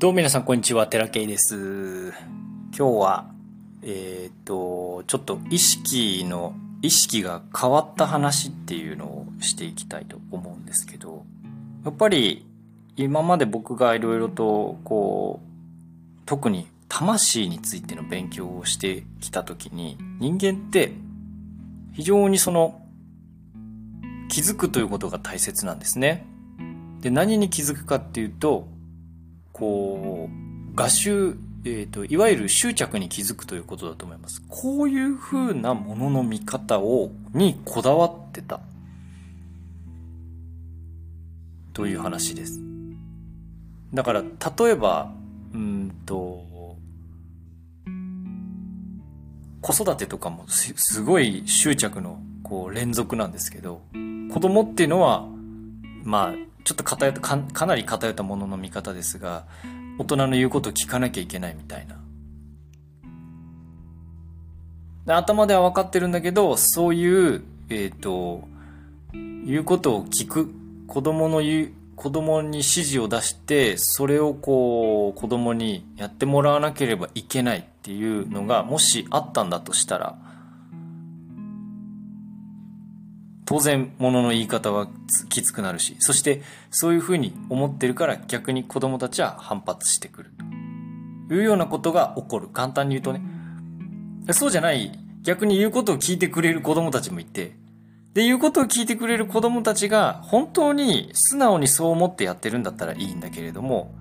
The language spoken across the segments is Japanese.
どうも皆さんこんにちは、寺圭です。今日は、えっ、と、ちょっと意識の、意識が変わった話っていうのをしていきたいと思うんですけど、やっぱり今まで僕がいろいろと、こう、特に魂についての勉強をしてきた時に、人間って非常にその、気づくということが大切なんですね。で、何に気づくかっていうと、こう、画集、えっ、ー、と、いわゆる執着に気づくということだと思います。こういう風なものの見方を、にこだわってた。という話です。だから、例えば、うんと、子育てとかもすごい執着のこう連続なんですけど、子供っていうのは、まあ、ちょっと偏ったか、かなり偏ったものの見方ですが、大人の言うことを聞かなきゃいけないみたいなで。頭では分かってるんだけど、そういう、えっ、ー、と、言うことを聞く、子供の言う、子供に指示を出して、それをこう、子供にやってもらわなければいけないっていうのが、もしあったんだとしたら、当然、ものの言い方はきつくなるし、そしてそういうふうに思ってるから逆に子供たちは反発してくる。というようなことが起こる。簡単に言うとね。そうじゃない、逆に言うことを聞いてくれる子供たちもいて、で、言うことを聞いてくれる子供たちが本当に素直にそう思ってやってるんだったらいいんだけれども、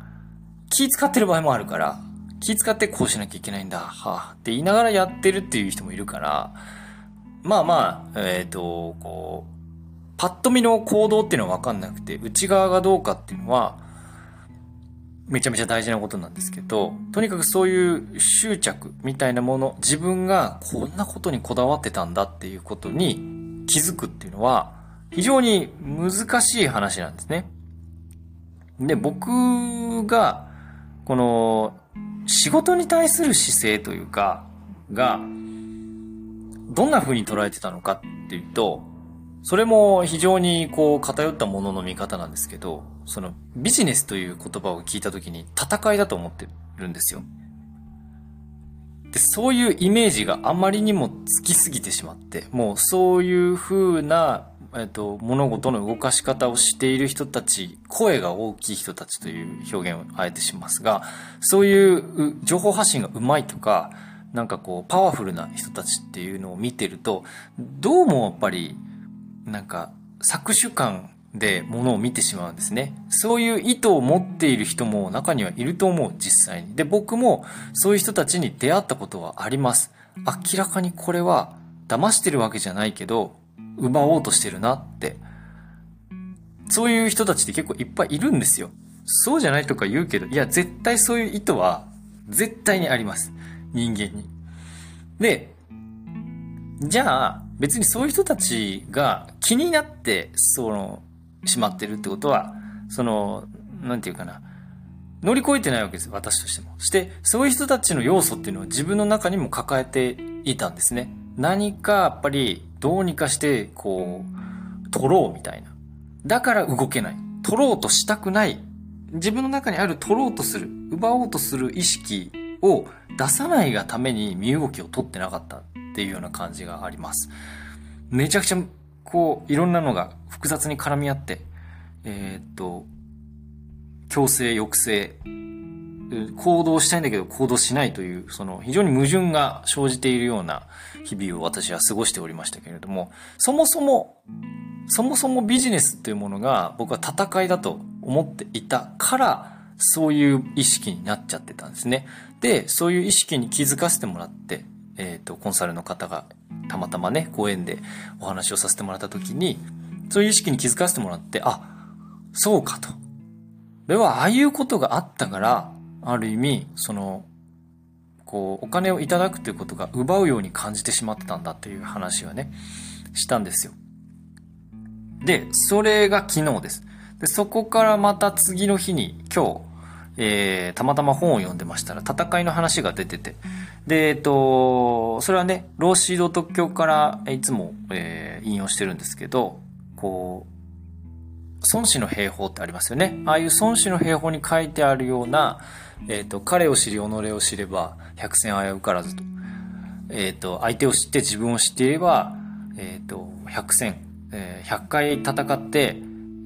気使ってる場合もあるから、気使ってこうしなきゃいけないんだ、はあ、って言いながらやってるっていう人もいるから、まあまあ、えっ、ー、と、こう、パッと見の行動っていうのはわかんなくて、内側がどうかっていうのは、めちゃめちゃ大事なことなんですけど、とにかくそういう執着みたいなもの、自分がこんなことにこだわってたんだっていうことに気づくっていうのは、非常に難しい話なんですね。で、僕が、この、仕事に対する姿勢というか、が、どんな風に捉えてたのかっていうと、それも非常にこう偏ったものの見方なんですけど、そのビジネスという言葉を聞いた時に戦いだと思ってるんですよ。で、そういうイメージがあまりにもつきすぎてしまって、もうそういう風な、えっと、物事の動かし方をしている人たち、声が大きい人たちという表現をあえてしますが、そういう情報発信がうまいとか、なんかこう、パワフルな人たちっていうのを見てると、どうもやっぱり、なんか、搾取感で物を見てしまうんですね。そういう意図を持っている人も中にはいると思う、実際に。で、僕もそういう人たちに出会ったことはあります。明らかにこれは騙してるわけじゃないけど、奪おうとしてるなって。そういう人たちって結構いっぱいいるんですよ。そうじゃないとか言うけど、いや、絶対そういう意図は絶対にあります。人間に。で、じゃあ、別にそういう人たちが気になって、その、しまってるってことは、その、なんていうかな、乗り越えてないわけですよ私としても。して、そういう人たちの要素っていうのを自分の中にも抱えていたんですね。何かやっぱり、どうにかして、こう、取ろうみたいな。だから動けない。取ろうとしたくない。自分の中にある取ろうとする、奪おうとする意識を出さないがために身動きを取ってなかったっていうような感じがあります。めちゃくちゃ、こう、いろんなのが複雑に絡み合って、えー、っと、強制、抑制、行動したいんだけど行動しないという、その非常に矛盾が生じているような日々を私は過ごしておりましたけれども、そもそも、そもそもビジネスっていうものが僕は戦いだと思っていたから、そういう意識になっちゃってたんですね。で、そういう意識に気づかせてもらって、えっ、ー、と、コンサルの方がたまたまね、ご縁でお話をさせてもらった時に、そういう意識に気づかせてもらって、あ、そうかと。では、ああいうことがあったから、ある意味、その、こう、お金をいただくということが奪うように感じてしまってたんだっていう話をね、したんですよ。で、それが昨日です。で、そこからまた次の日に、今日、えー、たまたま本を読んでましたら、戦いの話が出てて、で、えっと、それはね、ローシード特許からいつも、えー、引用してるんですけど、こう、孫子の兵法ってありますよね。ああいう孫子の兵法に書いてあるような、えっ、ー、と、彼を知り、己を知れば、百戦危うからずと。えっ、ー、と、相手を知って自分を知っていれば、えっ、ー、と、百戦、えー、100回戦って、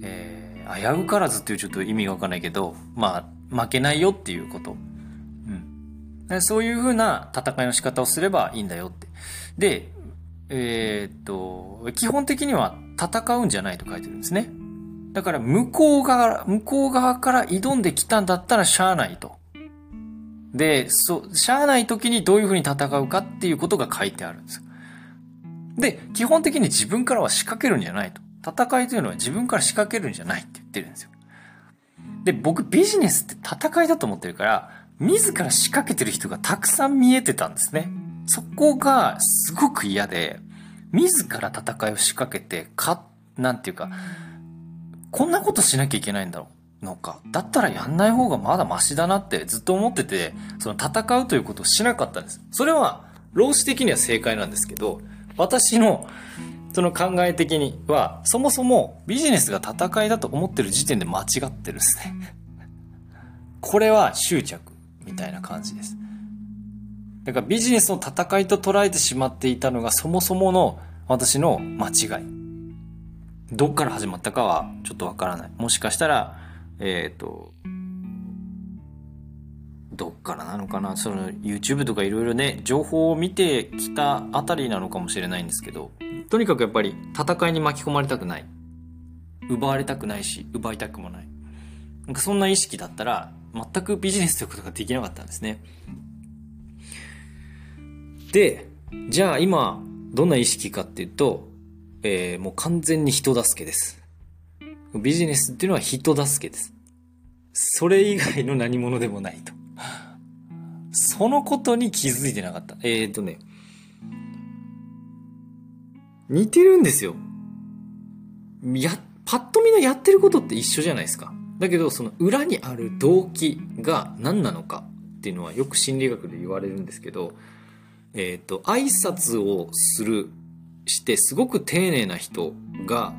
えー、危うからずっていうちょっと意味がわかんないけど、まあ、負けないよっていうこと。うん。そういうふうな戦いの仕方をすればいいんだよって。で、えー、っと、基本的には戦うんじゃないと書いてるんですね。だから向こう側、向こう側から挑んできたんだったらしゃあないと。で、そう、しゃあない時にどういう風に戦うかっていうことが書いてあるんですよ。で、基本的に自分からは仕掛けるんじゃないと。戦いというのは自分から仕掛けるんじゃないって言ってるんですよ。で、僕ビジネスって戦いだと思ってるから、自ら仕掛けてる人がたくさん見えてたんですね。そこがすごく嫌で、自ら戦いを仕掛けて、か、なんていうか、こんなことしなきゃいけないんだろうのか。だったらやんない方がまだマシだなってずっと思ってて、その戦うということをしなかったんです。それは、労使的には正解なんですけど、私の、その考え的には、そもそもビジネスが戦いだと思ってる時点で間違ってるですね。これは執着みたいな感じです。だからビジネスの戦いと捉えてしまっていたのがそもそもの私の間違い。どっから始まったかはちょっとわからない。もしかしたら、えっ、ー、と、どっからなのかな？その YouTube とかいろいろね、情報を見てきたあたりなのかもしれないんですけど、とにかくやっぱり戦いに巻き込まれたくない。奪われたくないし、奪いたくもない。なんかそんな意識だったら、全くビジネスということができなかったんですね。で、じゃあ今、どんな意識かっていうと、えー、もう完全に人助けです。ビジネスっていうのは人助けです。それ以外の何者でもないと。そのことに気づいてなかった。えっ、とね、似てるんですよ。や、パッと見のやってることって一緒じゃないですか。だけど、その裏にある動機が何なのかっていうのはよく心理学で言われるんですけど、えっ、と、挨拶をするしてすごく丁寧な人が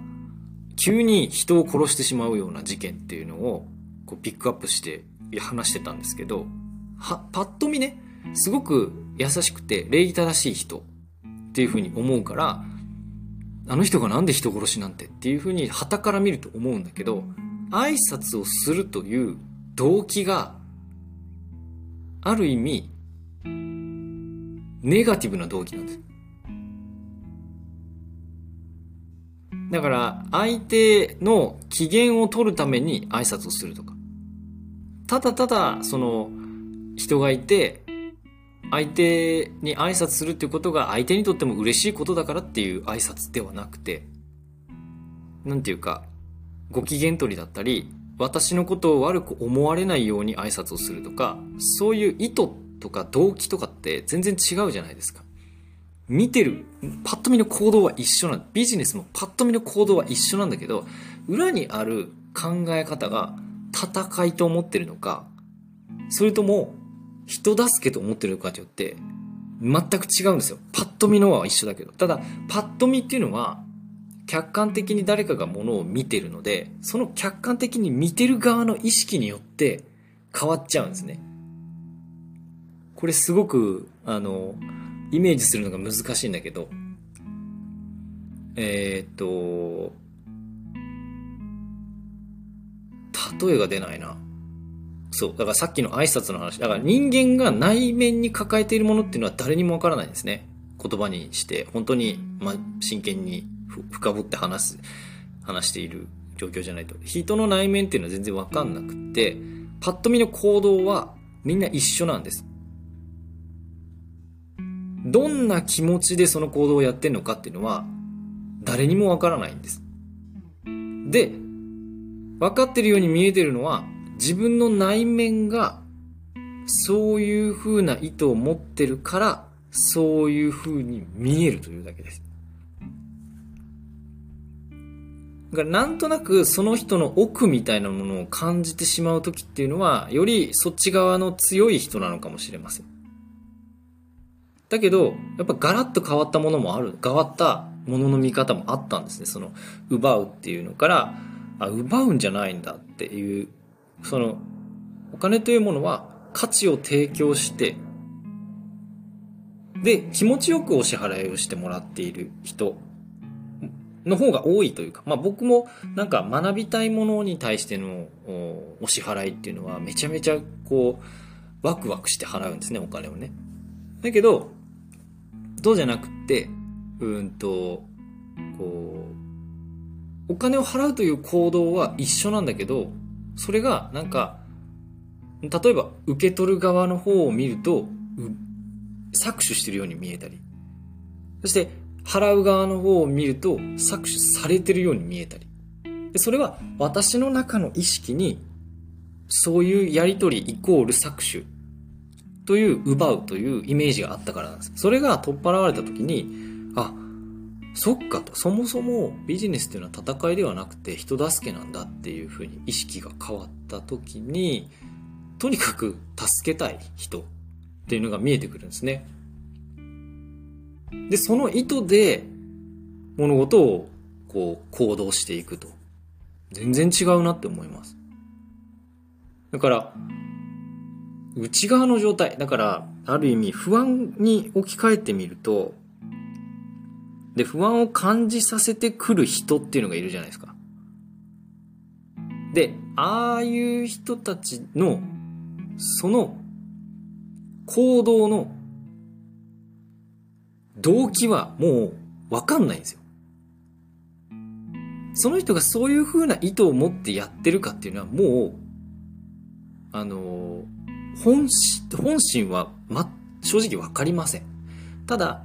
急に人を殺してしまうような事件っていうのをこうピックアップして話してたんですけどはパッと見ねすごく優しくて礼儀正しい人っていうふうに思うからあの人がなんで人殺しなんて？っていうふうに旗から見ると思うんだけど挨拶をするという動機がある意味ネガティブな動機なんです。だから、相手の機嫌を取るために挨拶をするとか。ただただ、その、人がいて、相手に挨拶するっていうことが相手にとっても嬉しいことだからっていう挨拶ではなくて、なんていうか、ご機嫌取りだったり、私のことを悪く思われないように挨拶をするとか、そういう意図とか動機とかって全然違うじゃないですか。見てる、パッと見の行動は一緒なん。ビジネスもパッと見の行動は一緒なんだけど、裏にある考え方が戦いと思ってるのか、それとも人助けと思ってるのかによって全く違うんですよ。パッと見のは一緒だけど。ただ、パッと見っていうのは客観的に誰かがものを見てるので、その客観的に見てる側の意識によって変わっちゃうんですね。これすごく、あの、イメージするのが難しいんだけど、えー、っと、例えが出ないな。そう。だからさっきの挨拶の話。だから人間が内面に抱えているものっていうのは誰にもわからないんですね。言葉にして、本当に、ま、真剣に深掘って話す、話している状況じゃないと。人の内面っていうのは全然わかんなくって、パッと見の行動はみんな一緒なんです。どんな気持ちでその行動をやってんのかっていうのは、誰にもわからないんです。で、分かってるように見えてるのは、自分の内面が、そういう風な意図を持ってるから、そういう風に見えるというだけです。だからなんとなくその人の奥みたいなものを感じてしまう時っていうのは、よりそっち側の強い人なのかもしれません。だけど、やっぱガラッと変わったものもある、変わったものの見方もあったんですね。その、奪うっていうのから、あ、奪うんじゃないんだっていう、その、お金というものは価値を提供して、で、気持ちよくお支払いをしてもらっている人の方が多いというか、まあ僕もなんか学びたいものに対してのお支払いっていうのはめちゃめちゃこう、ワクワクして払うんですね、お金をね。だけど、そうじゃなくって、うんと、こう、お金を払うという行動は一緒なんだけど、それがなんか、例えば受け取る側の方を見ると、搾取してるように見えたり、そして払う側の方を見ると搾取されてるように見えたり。でそれは私の中の意識にそういうやりとりイコール搾取という奪うというイメージがあったからなんです。それが取っ払われた時に、あ、そっかと、そもそもビジネスっていうのは戦いではなくて人助けなんだっていうふうに意識が変わった時に、とにかく助けたい人っていうのが見えてくるんですね。で、その意図で物事をこう行動していくと。全然違うなって思います。だから、内側の状態。だから、ある意味不安に置き換えてみると、で、不安を感じさせてくる人っていうのがいるじゃないですか。で、ああいう人たちの、その行動の動機はもうわかんないんですよ。その人がそういう風な意図を持ってやってるかっていうのはもう、あの、本心、本心は、ま、正直わかりません。ただ、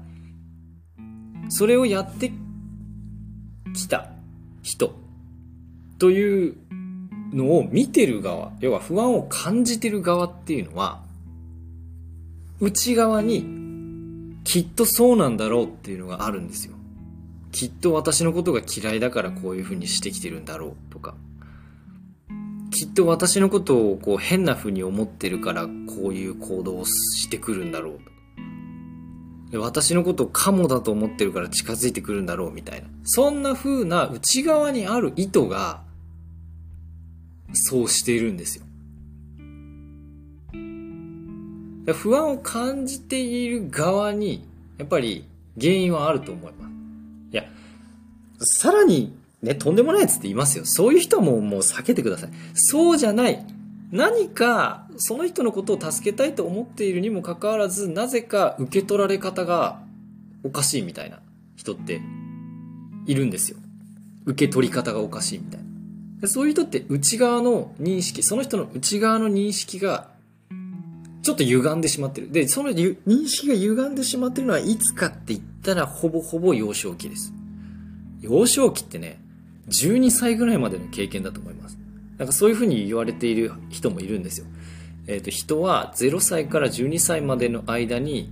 それをやってきた人というのを見てる側、要は不安を感じてる側っていうのは、内側にきっとそうなんだろうっていうのがあるんですよ。きっと私のことが嫌いだからこういう風にしてきてるんだろうとか。きっと私のことをこう変な風に思ってるからこういう行動をしてくるんだろうとか。私のことをカモだと思ってるから近づいてくるんだろうみたいな。そんな風な内側にある意図がそうしているんですよ。不安を感じている側に、やっぱり原因はあると思います。いや、さらにね、とんでもないやつって言いますよ。そういう人はもうもう避けてください。そうじゃない。何か、その人のことを助けたいと思っているにもかかわらず、なぜか受け取られ方がおかしいみたいな人っているんですよ。受け取り方がおかしいみたいな。そういう人って内側の認識、その人の内側の認識がちょっと歪んでしまってる。で、その認識が歪んでしまってるのはいつかって言ったらほぼほぼ幼少期です。幼少期ってね、12歳ぐらいまでの経験だと思います。なんかそういうふうに言われている人もいるんですよ。え、ー、と、人は0歳から12歳までの間に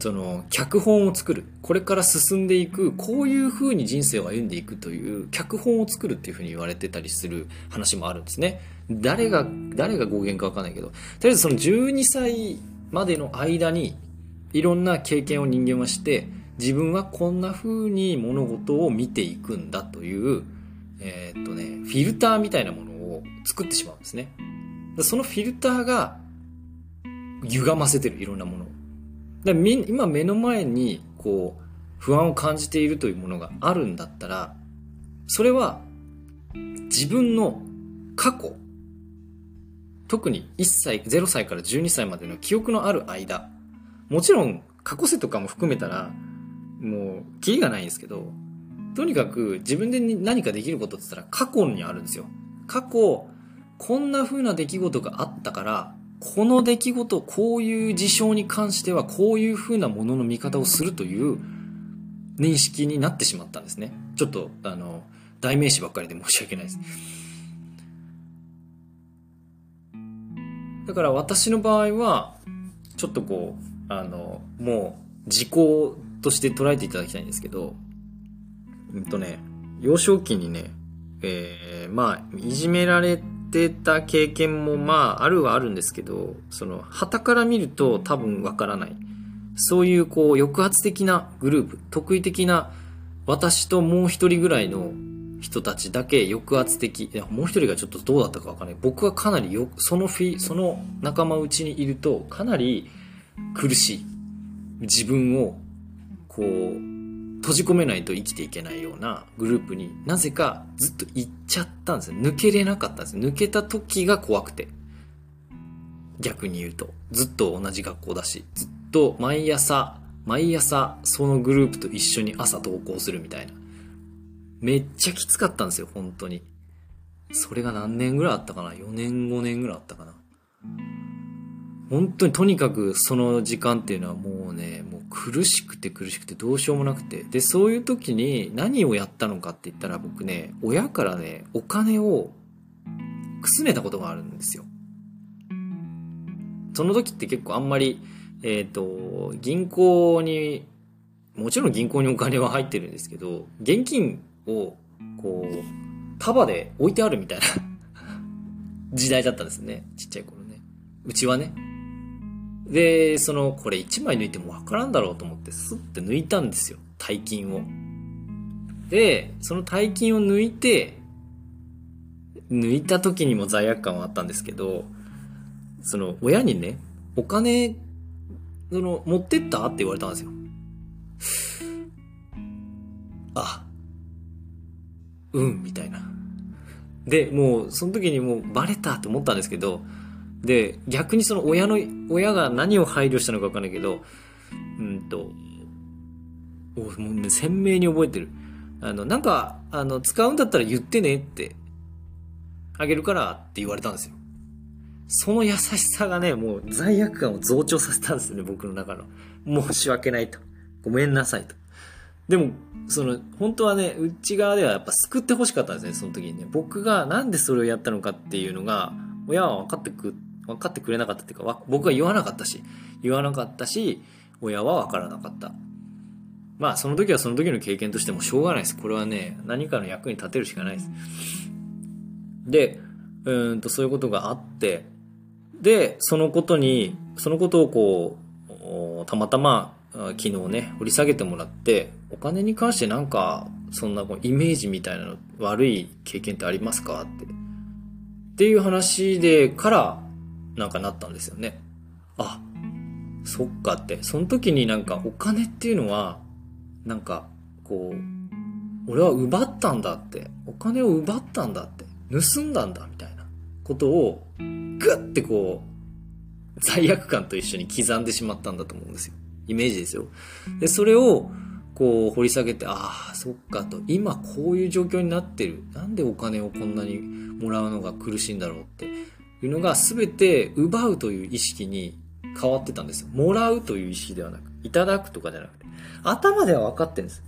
その、脚本を作る。これから進んでいく、こういう風に人生を歩んでいくという脚本を作るっていう風に言われてたりする話もあるんですね。誰が、誰が語源かわかんないけど、とりあえずその12歳までの間に、いろんな経験を人間はして、自分はこんな風に物事を見ていくんだという、えー、っとね、フィルターみたいなものを作ってしまうんですね。そのフィルターが歪ませてる、いろんなものを。今目の前にこう不安を感じているというものがあるんだったらそれは自分の過去特に1歳0歳から12歳までの記憶のある間もちろん過去世とかも含めたらもうキリがないんですけどとにかく自分で何かできることって言ったら過去にあるんですよ過去こんな風な出来事があったからこの出来事、こういう事象に関してはこういう風なものの見方をするという認識になってしまったんですね。ちょっと、あの、代名詞ばっかりで申し訳ないです。だから私の場合は、ちょっとこう、あの、もう、時効として捉えていただきたいんですけど、うんとね、幼少期にね、えー、まあ、いじめられてってた経験もまああるはあるんですけど、その、旗から見ると多分わからない。そういうこう抑圧的なグループ、得意的な私ともう一人ぐらいの人たちだけ抑圧的。いや、もう一人がちょっとどうだったかわかんない。僕はかなりよ、そのフィ、その仲間内にいると、かなり苦しい。自分を、こう、閉じ込めないと生きていけないようなグループになぜかずっと行っちゃったんですよ。抜けれなかったんですよ抜けた時が怖くて。逆に言うと。ずっと同じ学校だし、ずっと毎朝、毎朝そのグループと一緒に朝登校するみたいな。めっちゃきつかったんですよ、本当に。それが何年ぐらいあったかな ?4 年、5年ぐらいあったかな本当にとにかくその時間っていうのはもうね、苦しくて苦しくてどうしようもなくて。で、そういう時に何をやったのかって言ったら僕ね、親からね、お金をくすねたことがあるんですよ。その時って結構あんまり、えっ、ー、と、銀行に、もちろん銀行にお金は入ってるんですけど、現金を、こう、束で置いてあるみたいな 時代だったんですね。ちっちゃい頃ね。うちはね。で、その、これ1枚抜いてもわからんだろうと思って、スッて抜いたんですよ。大金を。で、その大金を抜いて、抜いた時にも罪悪感はあったんですけど、その、親にね、お金、その、持ってったって言われたんですよ。あ、うん、みたいな。で、もう、その時にもうバレたって思ったんですけど、で、逆にその親の、親が何を配慮したのかわかんないけど、うんと、おもう、ね、鮮明に覚えてる。あの、なんか、あの、使うんだったら言ってねって、あげるからって言われたんですよ。その優しさがね、もう罪悪感を増長させたんですよね、僕の中の。申し訳ないと。ごめんなさいと。でも、その、本当はね、内側ではやっぱ救ってほしかったんですね、その時にね。僕がなんでそれをやったのかっていうのが、親は分かってく、分かってくれなかったっていうか、僕は言わなかったし、言わなかったし、親は分からなかった。まあ、その時はその時の経験としてもしょうがないです。これはね、何かの役に立てるしかないです。で、うんと、そういうことがあって、で、そのことに、そのことをこう、たまたま昨日ね、掘り下げてもらって、お金に関してなんか、そんなこうイメージみたいなの悪い経験ってありますかって。っていう話でからなんかなったんですよね。あ、そっかって。その時になんかお金っていうのは、なんか、こう、俺は奪ったんだって。お金を奪ったんだって。盗んだんだみたいなことを、ぐってこう、罪悪感と一緒に刻んでしまったんだと思うんですよ。イメージですよ。で、それを、こう、掘り下げて、ああ、そっかと、今こういう状況になってる。なんでお金をこんなにもらうのが苦しいんだろうっていうのが、すべて奪うという意識に変わってたんですよ。もらうという意識ではなく、いただくとかじゃなくて、頭では分かってるんです。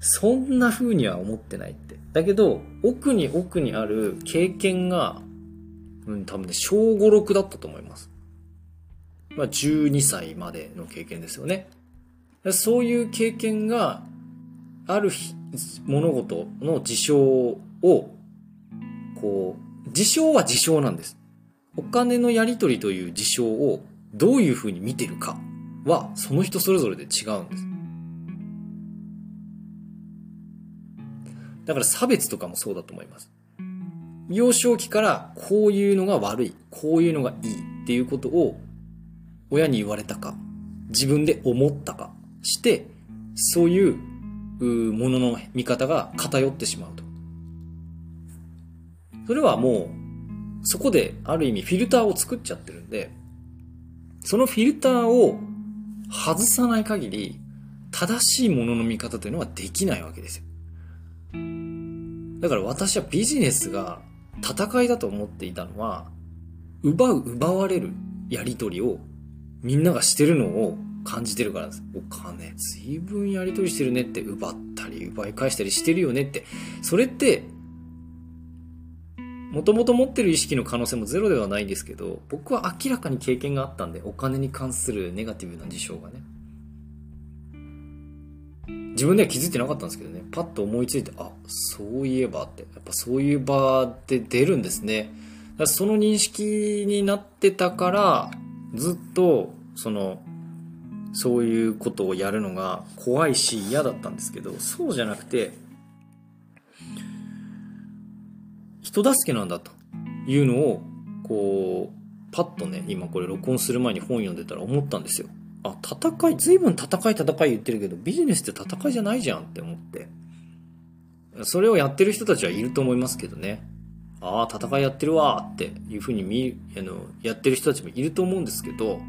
そんな風には思ってないって。だけど、奥に奥にある経験が、うん、多分ね、小5、6だったと思います。まあ、12歳までの経験ですよね。そういう経験がある日物事の事象を、こう、事象は事象なんです。お金のやり取りという事象をどういうふうに見てるかは、その人それぞれで違うんです。だから差別とかもそうだと思います。幼少期からこういうのが悪い、こういうのがいいっていうことを親に言われたか、自分で思ったかして、そういうものの見方が偏ってしまうと。それはもう、そこである意味フィルターを作っちゃってるんで、そのフィルターを外さない限り、正しいものの見方というのはできないわけですよ。だから私はビジネスが戦いだと思っていたのは、奪う、奪われるやりとりをみんながしてるのを感じてるからです。お金、随分やり取りしてるねって、奪ったり、奪い返したりしてるよねって。それって、もともと持ってる意識の可能性もゼロではないんですけど、僕は明らかに経験があったんで、お金に関するネガティブな事象がね。自分では気づいてなかったんですけどね、パッと思いついて、あ、そういえばって、やっぱそういう場って出るんですね。だその認識になってたから、ずっと、その、そういうことをやるのが怖いし嫌だったんですけど、そうじゃなくて、人助けなんだというのを、こう、パッとね、今これ録音する前に本読んでたら思ったんですよ。あ、戦い、随分戦い戦い言ってるけど、ビジネスって戦いじゃないじゃんって思って。それをやってる人たちはいると思いますけどね。ああ、戦いやってるわっていうふうに見、あの、やってる人たちもいると思うんですけど、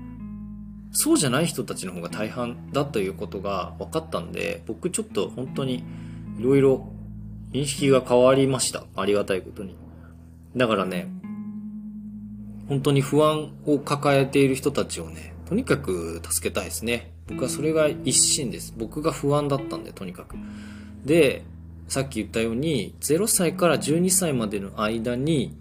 そうじゃない人たちの方が大半だということが分かったんで、僕ちょっと本当にいろいろ認識が変わりました。ありがたいことに。だからね、本当に不安を抱えている人たちをね、とにかく助けたいですね。僕はそれが一心です。僕が不安だったんで、とにかく。で、さっき言ったように、0歳から12歳までの間に、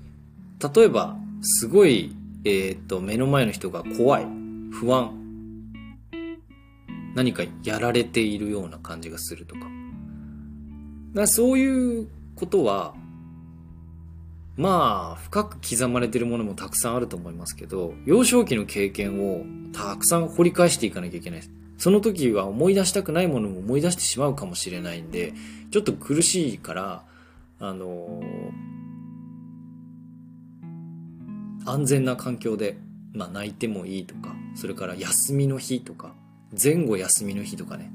例えば、すごい、えっ、と、目の前の人が怖い、不安、何かやられているような感じがするとか。だそういうことは、まあ、深く刻まれてるものもたくさんあると思いますけど、幼少期の経験をたくさん掘り返していかなきゃいけないです。その時は思い出したくないものも思い出してしまうかもしれないんで、ちょっと苦しいから、あのー、安全な環境で、まあ泣いてもいいとか、それから休みの日とか、前後休みの日とかね、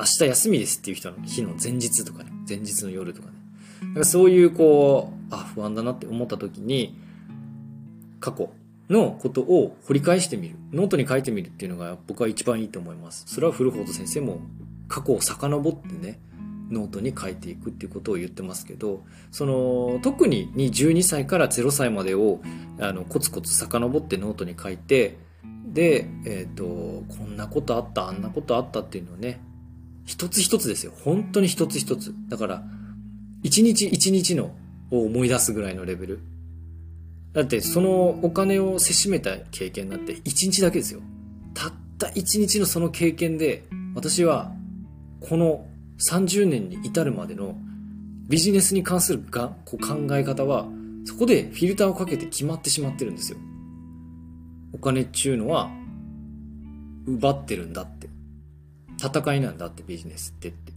明日休みですっていう人の日の前日とかね、前日の夜とかね。だからそういうこう、あ、不安だなって思った時に、過去のことを掘り返してみる。ノートに書いてみるっていうのが僕は一番いいと思います。それは古本先生も過去を遡ってね、ノートに書いていくっていうことを言ってますけど、その、特に12歳から0歳までを、あの、コツコツ遡ってノートに書いて、で、えっ、ー、と、こんなことあった、あんなことあったっていうのをね、一つ一つですよ。本当に一つ一つ。だから、一日一日のを思い出すぐらいのレベル。だってそのお金をせしめた経験なんて一日だけですよ。たった一日のその経験で私はこの30年に至るまでのビジネスに関するがこう考え方はそこでフィルターをかけて決まってしまってるんですよ。お金っちゅうのは奪ってるんだって。戦いなんだってビジネスってって。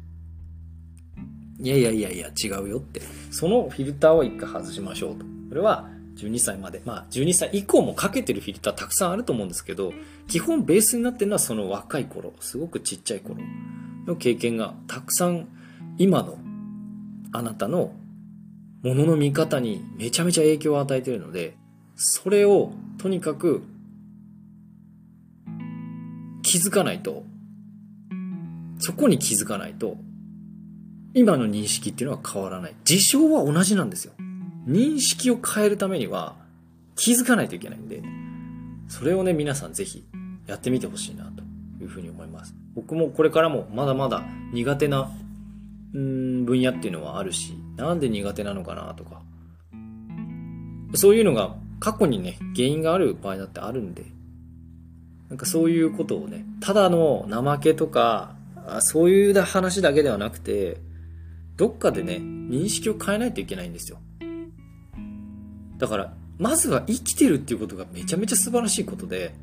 いやいやいやいや違うよって。そのフィルターを一回外しましょうと。それは12歳まで。まあ12歳以降もかけてるフィルターたくさんあると思うんですけど、基本ベースになってるのはその若い頃、すごくちっちゃい頃の経験がたくさん今のあなたのものの見方にめちゃめちゃ影響を与えてるので、それをとにかく気づかないと、そこに気づかないと、今の認識っていうのは変わらない。事象は同じなんですよ。認識を変えるためには気づかないといけないんで、それをね、皆さんぜひやってみてほしいなというふうに思います。僕もこれからもまだまだ苦手な、うん分野っていうのはあるし、なんで苦手なのかなとか、そういうのが過去にね、原因がある場合だってあるんで、なんかそういうことをね、ただの怠けとか、そういう話だけではなくて、どっかでね、認識を変えないといけないんですよ。だから、まずは生きてるっていうことがめちゃめちゃ素晴らしいことで、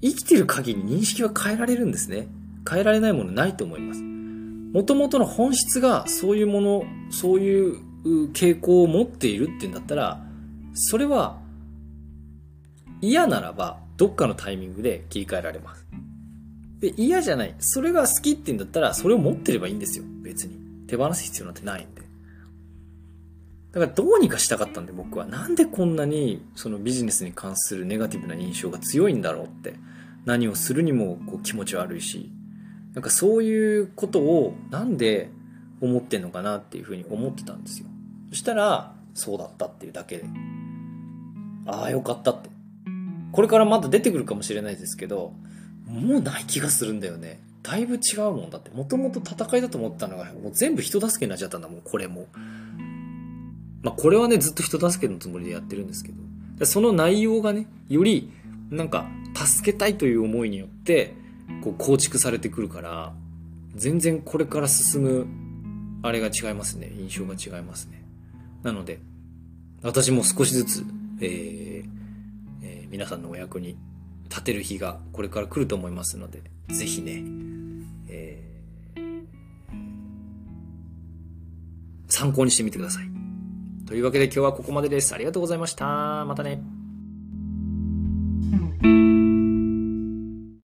生きてる限り認識は変えられるんですね。変えられないものないと思います。もともとの本質がそういうもの、そういう傾向を持っているっていうんだったら、それは嫌ならばどっかのタイミングで切り替えられます。で、嫌じゃない。それが好きって言うんだったら、それを持ってればいいんですよ。別に。手放す必要なんてないんで。だからどうにかしたかったんで僕は。なんでこんなにそのビジネスに関するネガティブな印象が強いんだろうって。何をするにもこう気持ち悪いし。なんかそういうことをなんで思ってんのかなっていうふうに思ってたんですよ。そしたら、そうだったっていうだけで。ああ、よかったって。これからまだ出てくるかもしれないですけど、もうない気がするんだよね。だいぶ違うもんだって。もともと戦いだと思ったのが、もう全部人助けになっちゃったんだもん、これも。まあ、これはね、ずっと人助けのつもりでやってるんですけど。その内容がね、より、なんか、助けたいという思いによって、こう、構築されてくるから、全然これから進む、あれが違いますね。印象が違いますね。なので、私も少しずつ、えー、皆さんのお役に立てる日がこれから来ると思いますので、ぜひね、えー、参考にしてみてください。というわけで今日はここまでです。ありがとうございました。またね。